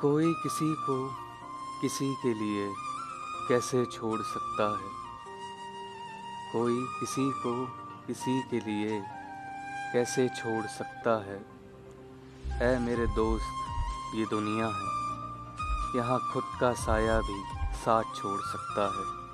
कोई किसी को किसी के लिए कैसे छोड़ सकता है? कोई किसी को किसी के लिए कैसे छोड़ सकता है? ऐ मेरे दोस्त, ये दुनिया है। यहाँ खुद का साया भी साथ छोड़ सकता है।